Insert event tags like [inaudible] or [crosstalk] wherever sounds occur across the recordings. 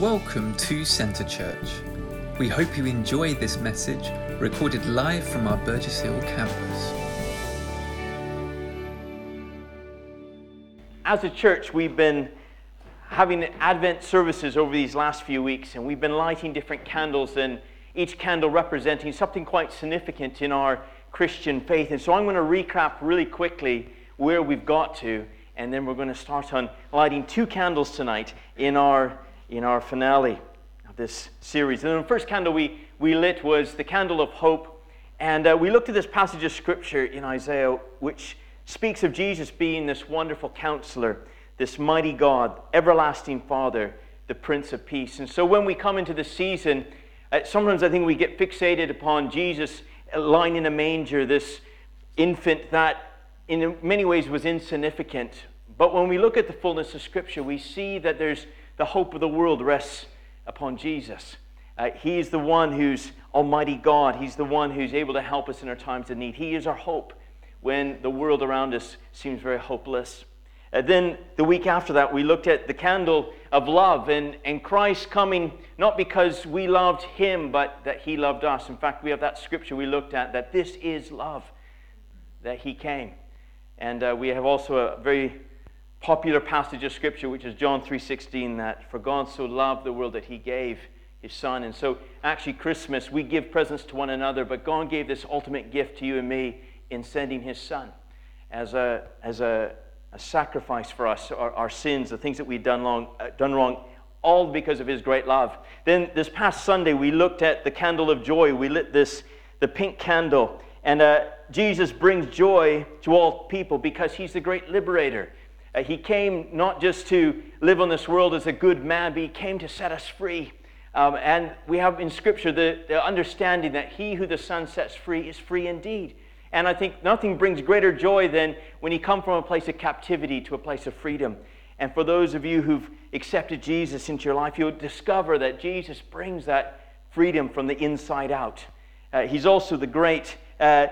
Welcome to Centre Church. We hope you enjoy this message recorded live from our Burgess Hill campus. As a church, we've been having Advent services over these last few weeks, and we've been lighting different candles, and each candle representing something quite significant in our Christian faith. And so I'm going to recap really quickly where we've got to, and then we're going to start on lighting two candles tonight in our, in our finale of this series. And the first candle we, we lit was the candle of hope. And uh, we looked at this passage of scripture in Isaiah, which speaks of Jesus being this wonderful counselor, this mighty God, everlasting Father, the Prince of Peace. And so when we come into the season, uh, sometimes I think we get fixated upon Jesus lying in a manger, this infant that in many ways was insignificant. But when we look at the fullness of Scripture, we see that there's the hope of the world rests upon Jesus. Uh, he is the one who's Almighty God. He's the one who's able to help us in our times of need. He is our hope when the world around us seems very hopeless. Uh, then the week after that, we looked at the candle of love and, and Christ coming not because we loved him, but that he loved us. In fact, we have that scripture we looked at that this is love, that he came. And uh, we have also a very popular passage of scripture, which is John 3.16, that for God so loved the world that he gave his son. And so actually Christmas, we give presents to one another, but God gave this ultimate gift to you and me in sending his son as a, as a, a sacrifice for us, our, our, sins, the things that we've done, long, uh, done wrong, all because of his great love. Then this past Sunday, we looked at the candle of joy. We lit this, the pink candle. And uh, Jesus brings joy to all people because he's the great liberator. Uh, he came not just to live on this world as a good man, but he came to set us free. Um, and we have in Scripture the, the understanding that he who the Son sets free is free indeed. And I think nothing brings greater joy than when you come from a place of captivity to a place of freedom. And for those of you who've accepted Jesus into your life, you'll discover that Jesus brings that freedom from the inside out. Uh, he's also the great uh,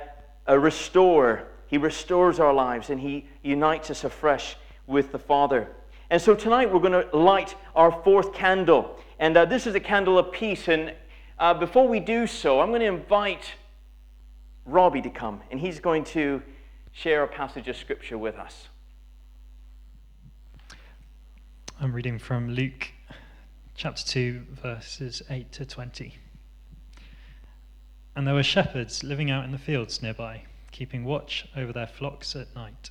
restorer. He restores our lives and he unites us afresh with the Father. And so tonight we're going to light our fourth candle. And uh, this is a candle of peace. And uh, before we do so, I'm going to invite Robbie to come, and he's going to share a passage of scripture with us. I'm reading from Luke chapter 2, verses 8 to 20. And there were shepherds living out in the fields nearby, keeping watch over their flocks at night.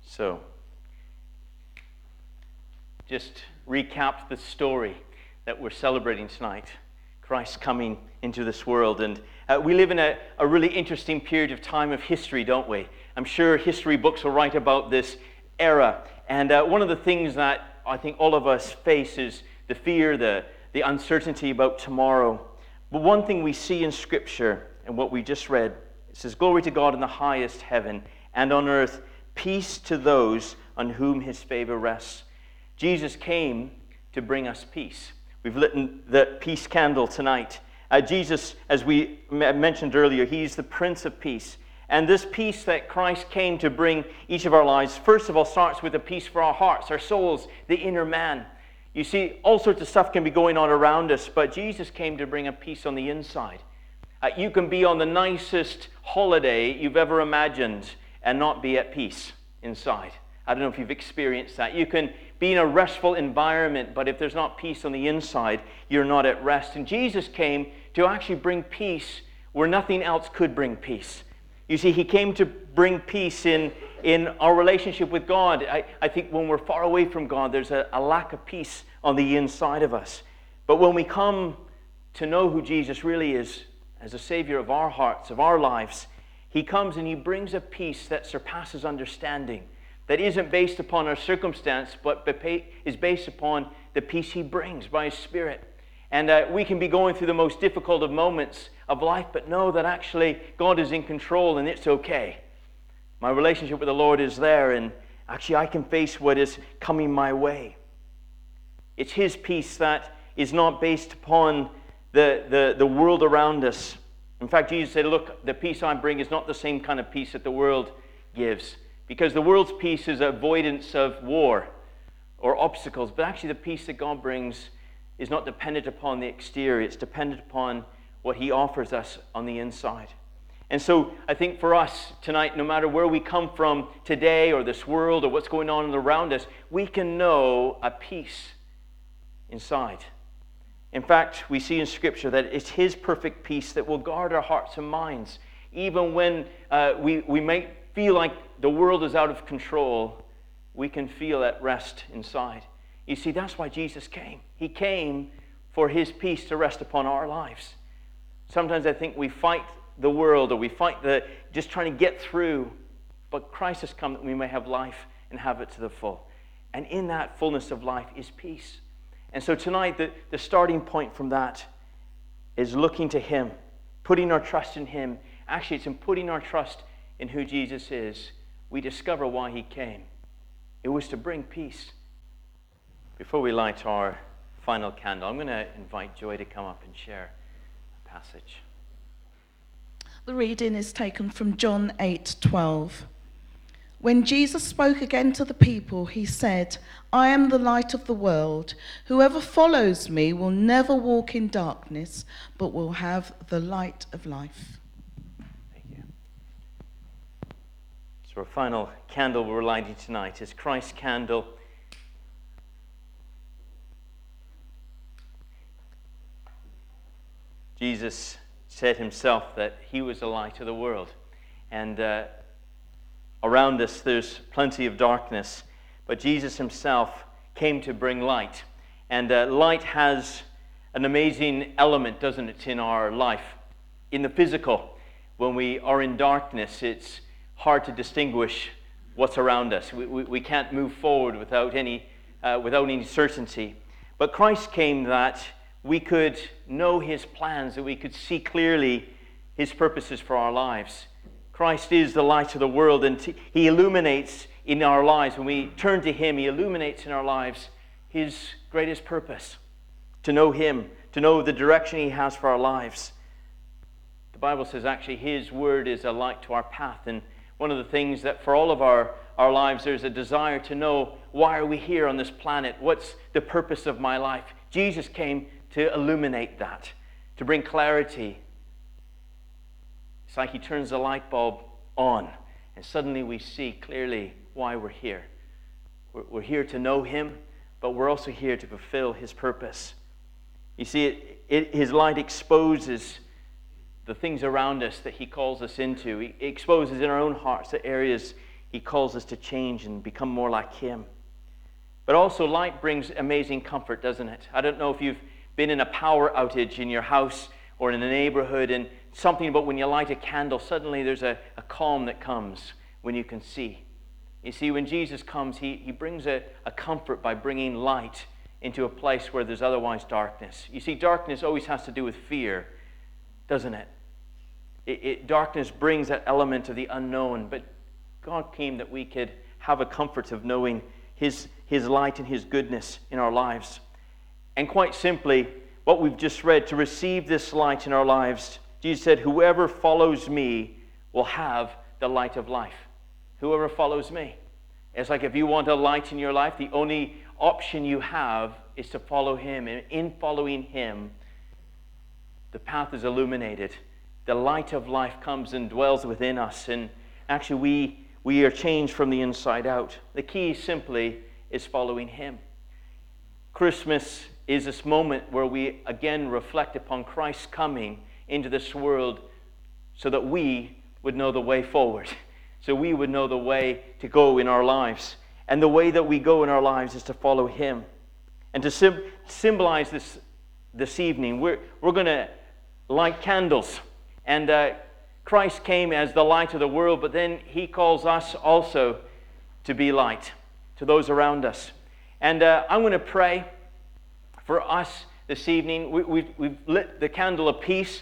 So, just recap the story that we're celebrating tonight Christ coming into this world. And uh, we live in a, a really interesting period of time of history, don't we? I'm sure history books will write about this era. And uh, one of the things that I think all of us face is the fear, the, the uncertainty about tomorrow. But one thing we see in Scripture and what we just read it says, Glory to God in the highest heaven, and on earth, peace to those on whom his favor rests. Jesus came to bring us peace. We've lit the peace candle tonight. Uh, Jesus, as we mentioned earlier, he's the Prince of Peace. And this peace that Christ came to bring each of our lives, first of all, starts with a peace for our hearts, our souls, the inner man. You see, all sorts of stuff can be going on around us, but Jesus came to bring a peace on the inside. Uh, you can be on the nicest holiday you've ever imagined and not be at peace inside. I don't know if you've experienced that. You can be in a restful environment, but if there's not peace on the inside, you're not at rest. And Jesus came to actually bring peace where nothing else could bring peace. You see, he came to bring peace in, in our relationship with God. I, I think when we're far away from God, there's a, a lack of peace on the inside of us. But when we come to know who Jesus really is as a Savior of our hearts, of our lives, He comes and He brings a peace that surpasses understanding, that isn't based upon our circumstance, but is based upon the peace He brings by His Spirit. And uh, we can be going through the most difficult of moments of life, but know that actually God is in control and it's okay. My relationship with the Lord is there, and actually I can face what is coming my way. It's His peace that is not based upon the, the, the world around us. In fact, Jesus said, Look, the peace I bring is not the same kind of peace that the world gives. Because the world's peace is avoidance of war or obstacles, but actually the peace that God brings is not dependent upon the exterior, it's dependent upon what He offers us on the inside. And so I think for us tonight, no matter where we come from today or this world or what's going on around us, we can know a peace inside. In fact, we see in Scripture that it's His perfect peace that will guard our hearts and minds. Even when uh, we, we might feel like the world is out of control, we can feel at rest inside. You see, that's why Jesus came. He came for his peace to rest upon our lives. Sometimes I think we fight the world or we fight the just trying to get through, but Christ has come that we may have life and have it to the full. And in that fullness of life is peace. And so tonight, the, the starting point from that is looking to Him, putting our trust in Him. Actually, it's in putting our trust in who Jesus is, we discover why He came. It was to bring peace. Before we light our final candle, I'm going to invite Joy to come up and share a passage. The reading is taken from John 8:12. When Jesus spoke again to the people, he said, I am the light of the world. Whoever follows me will never walk in darkness, but will have the light of life. Thank you. So, our final candle we're lighting tonight is Christ's candle Jesus said himself that he was the light of the world. And uh, around us, there's plenty of darkness. But Jesus himself came to bring light. And uh, light has an amazing element, doesn't it, in our life? In the physical, when we are in darkness, it's hard to distinguish what's around us. We, we, we can't move forward without any, uh, without any certainty. But Christ came that we could know his plans, that we could see clearly his purposes for our lives. Christ is the light of the world, and he illuminates in our lives. When we turn to him, he illuminates in our lives his greatest purpose to know him, to know the direction he has for our lives. The Bible says actually his word is a light to our path. And one of the things that for all of our, our lives, there's a desire to know why are we here on this planet? What's the purpose of my life? Jesus came to illuminate that, to bring clarity. It's like he turns the light bulb on, and suddenly we see clearly why we're here. We're, we're here to know him, but we're also here to fulfill his purpose. You see, it, it, his light exposes the things around us that he calls us into. He exposes in our own hearts the areas he calls us to change and become more like him. But also, light brings amazing comfort, doesn't it? I don't know if you've been in a power outage in your house or in a neighborhood and something about when you light a candle, suddenly there's a, a calm that comes when you can see. You see, when Jesus comes, he, he brings a, a comfort by bringing light into a place where there's otherwise darkness. You see, darkness always has to do with fear, doesn't it? It, it? Darkness brings that element of the unknown, but God came that we could have a comfort of knowing His, His light and His goodness in our lives. And quite simply, what we've just read, to receive this light in our lives, Jesus said, Whoever follows me will have the light of life. Whoever follows me. It's like if you want a light in your life, the only option you have is to follow Him. And in following Him, the path is illuminated. The light of life comes and dwells within us. And actually, we, we are changed from the inside out. The key simply is following Him. Christmas is this moment where we again reflect upon Christ's coming into this world so that we would know the way forward, [laughs] so we would know the way to go in our lives. And the way that we go in our lives is to follow Him. And to sim- symbolize this this evening, we're, we're going to light candles. And uh, Christ came as the light of the world, but then He calls us also to be light to those around us. And uh, I'm going to pray for us this evening. We, we, we've lit the candle of peace.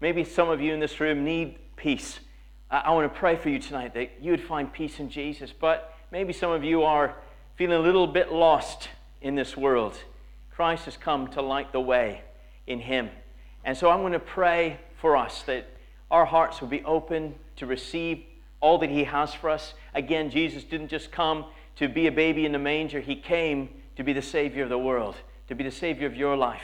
Maybe some of you in this room need peace. I, I want to pray for you tonight that you would find peace in Jesus. But maybe some of you are feeling a little bit lost in this world. Christ has come to light the way in Him. And so I'm going to pray for us that our hearts will be open to receive all that He has for us. Again, Jesus didn't just come to be a baby in the manger, He came to be the Savior of the world, to be the Savior of your life.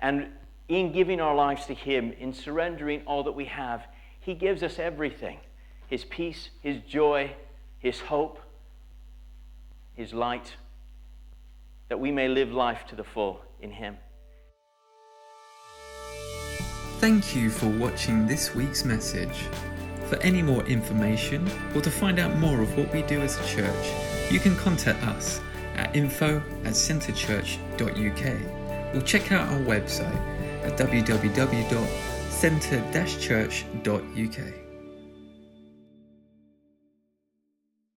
And in giving our lives to Him, in surrendering all that we have, He gives us everything His peace, His joy, His hope, His light, that we may live life to the full in Him. Thank you for watching this week's message. For any more information or to find out more of what we do as a church, you can contact us at info at centrechurch.uk or check out our website at www.centre-church.uk.